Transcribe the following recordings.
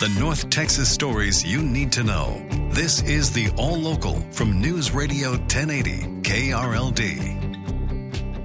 The North Texas stories you need to know. This is the All Local from News Radio 1080 KRLD.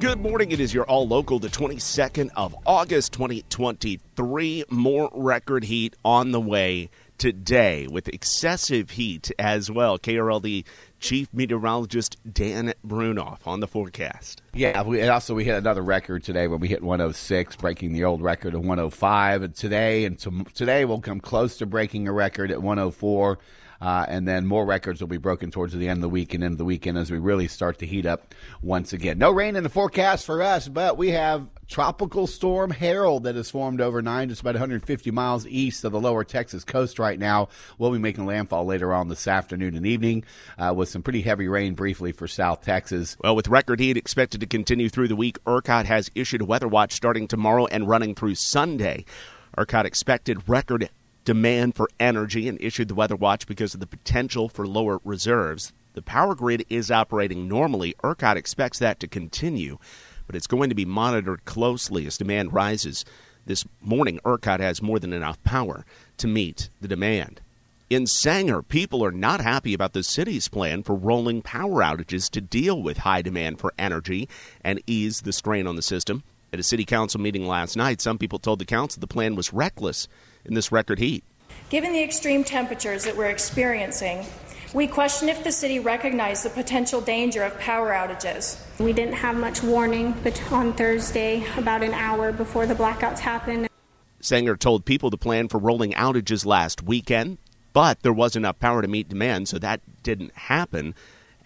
Good morning. It is your All Local, the 22nd of August 2023. More record heat on the way today with excessive heat as well. KRLD Chief Meteorologist Dan Brounoff on the forecast. Yeah, we, and also we hit another record today when we hit 106, breaking the old record of 105. And today and to, today we'll come close to breaking a record at 104. Uh, and then more records will be broken towards the end of the week and end of the weekend as we really start to heat up once again. No rain in the forecast for us, but we have Tropical Storm Harold that has formed overnight, just about 150 miles east of the lower Texas coast right now. We'll be making landfall later on this afternoon and evening uh, with some pretty heavy rain briefly for South Texas. Well, with record heat expected to continue through the week, ERCOT has issued a weather watch starting tomorrow and running through Sunday. ERCOT expected record demand for energy and issued the weather watch because of the potential for lower reserves. The power grid is operating normally. ERCOT expects that to continue, but it's going to be monitored closely as demand rises. This morning, ERCOT has more than enough power to meet the demand. In Sanger, people are not happy about the city's plan for rolling power outages to deal with high demand for energy and ease the strain on the system. At a city council meeting last night, some people told the council the plan was reckless in this record heat. Given the extreme temperatures that we're experiencing, we question if the city recognized the potential danger of power outages. We didn't have much warning on Thursday, about an hour before the blackouts happened. Sanger told people to plan for rolling outages last weekend, but there was enough power to meet demand, so that didn't happen.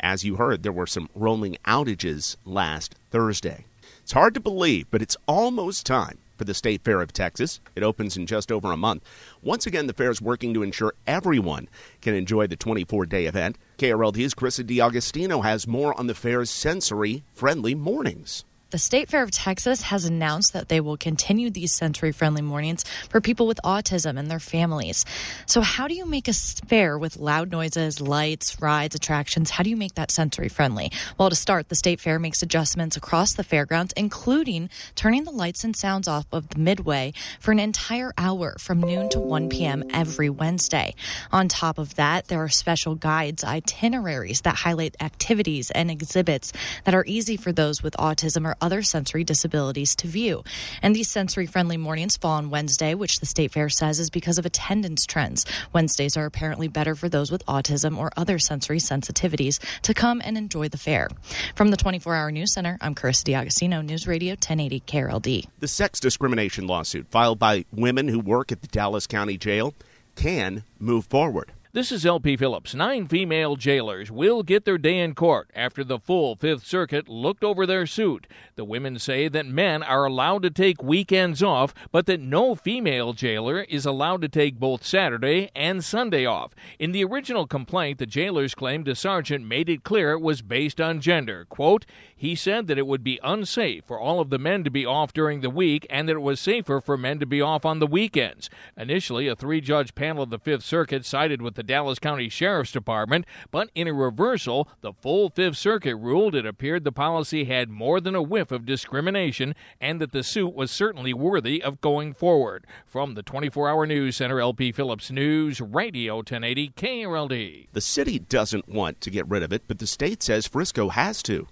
As you heard, there were some rolling outages last Thursday. It's hard to believe, but it's almost time for the State Fair of Texas. It opens in just over a month. Once again, the fair is working to ensure everyone can enjoy the 24 day event. KRLD's Krista DiAugustino has more on the fair's sensory friendly mornings. The State Fair of Texas has announced that they will continue these sensory friendly mornings for people with autism and their families. So, how do you make a fair with loud noises, lights, rides, attractions? How do you make that sensory friendly? Well, to start, the State Fair makes adjustments across the fairgrounds, including turning the lights and sounds off of the midway for an entire hour from noon to 1 p.m. every Wednesday. On top of that, there are special guides, itineraries that highlight activities and exhibits that are easy for those with autism or other sensory disabilities to view. And these sensory friendly mornings fall on Wednesday, which the State Fair says is because of attendance trends. Wednesdays are apparently better for those with autism or other sensory sensitivities to come and enjoy the fair. From the 24 Hour News Center, I'm Carissa D'Agostino, News Radio 1080 KRLD. The sex discrimination lawsuit filed by women who work at the Dallas County Jail can move forward. This is LP Phillips. Nine female jailers will get their day in court after the full Fifth Circuit looked over their suit. The women say that men are allowed to take weekends off, but that no female jailer is allowed to take both Saturday and Sunday off. In the original complaint, the jailers claimed a sergeant made it clear it was based on gender. Quote, he said that it would be unsafe for all of the men to be off during the week and that it was safer for men to be off on the weekends. Initially, a three judge panel of the Fifth Circuit sided with the Dallas County Sheriff's Department, but in a reversal, the full Fifth Circuit ruled it appeared the policy had more than a whiff of discrimination and that the suit was certainly worthy of going forward. From the 24 hour news center, LP Phillips News, Radio 1080 KRLD. The city doesn't want to get rid of it, but the state says Frisco has to.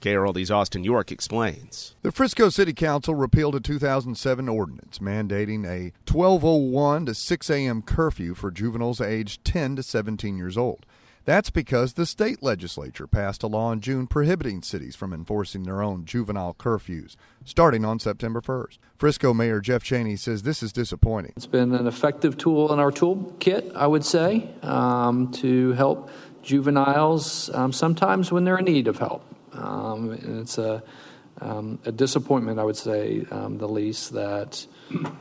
KRLD's Austin York explains. The Frisco City Council repealed a 2007 ordinance mandating a 1201 to 6 a.m. curfew for juveniles aged 10 to 17 years old. That's because the state legislature passed a law in June prohibiting cities from enforcing their own juvenile curfews, starting on September 1st. Frisco Mayor Jeff Cheney says this is disappointing. It's been an effective tool in our toolkit, I would say, um, to help juveniles um, sometimes when they're in need of help. Um, and it's a, um, a disappointment, I would say, um, the least, that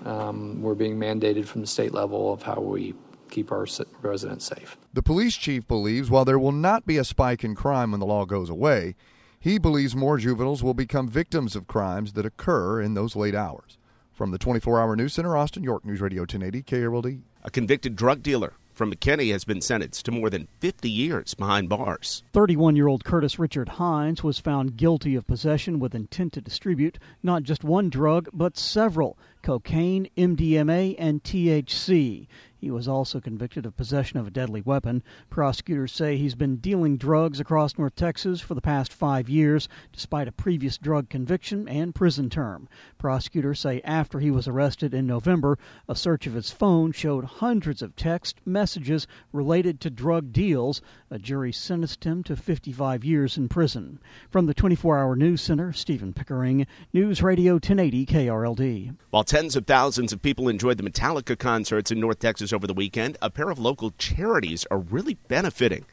um, we're being mandated from the state level of how we keep our residents safe. The police chief believes while there will not be a spike in crime when the law goes away, he believes more juveniles will become victims of crimes that occur in those late hours. From the 24 hour news center, Austin, York News Radio 1080, KRLD. A convicted drug dealer from McKinney has been sentenced to more than 50 years behind bars. 31 year old Curtis Richard Hines was found guilty of possession with intent to distribute not just one drug, but several cocaine, MDMA, and THC. He was also convicted of possession of a deadly weapon. Prosecutors say he's been dealing drugs across North Texas for the past five years, despite a previous drug conviction and prison term. Prosecutors say after he was arrested in November, a search of his phone showed hundreds of text messages related to drug deals. A jury sentenced him to 55 years in prison. From the 24 hour news center, Stephen Pickering, News Radio 1080 KRLD. While tens of thousands of people enjoyed the Metallica concerts in North Texas over the weekend, a pair of local charities are really benefiting.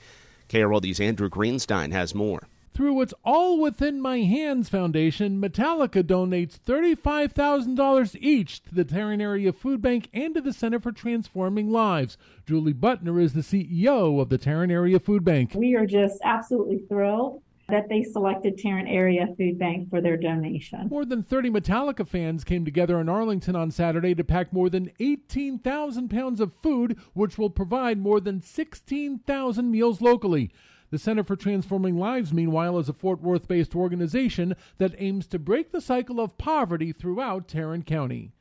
KRLD's Andrew Greenstein has more. Through its All Within My Hands Foundation, Metallica donates $35,000 each to the Tarrant Area Food Bank and to the Center for Transforming Lives. Julie Butner is the CEO of the Tarrant Area Food Bank. We are just absolutely thrilled that they selected Tarrant Area Food Bank for their donation. More than 30 Metallica fans came together in Arlington on Saturday to pack more than 18,000 pounds of food, which will provide more than 16,000 meals locally. The Center for Transforming Lives, meanwhile, is a Fort Worth based organization that aims to break the cycle of poverty throughout Tarrant County.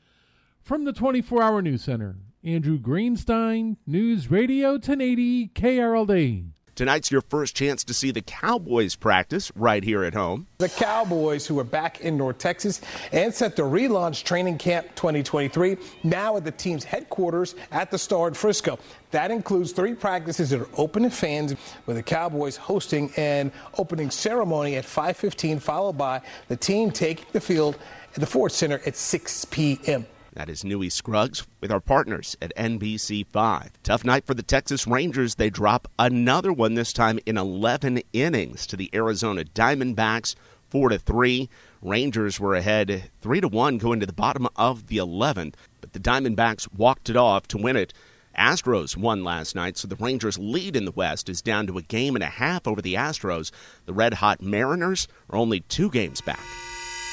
From the 24 Hour News Center, Andrew Greenstein, News Radio 1080 KRLD. Tonight's your first chance to see the Cowboys practice right here at home. The Cowboys, who are back in North Texas and set to relaunch training camp 2023, now at the team's headquarters at the Star in Frisco. That includes three practices that are open to fans, with the Cowboys hosting an opening ceremony at 5:15, followed by the team taking the field at the Ford Center at 6 p.m. That is Newy Scruggs with our partners at NBC5. Tough night for the Texas Rangers. They drop another one this time in 11 innings to the Arizona Diamondbacks, 4 to 3. Rangers were ahead 3 to 1 going to the bottom of the 11th, but the Diamondbacks walked it off to win it. Astros won last night, so the Rangers' lead in the West is down to a game and a half over the Astros. The red hot Mariners are only two games back.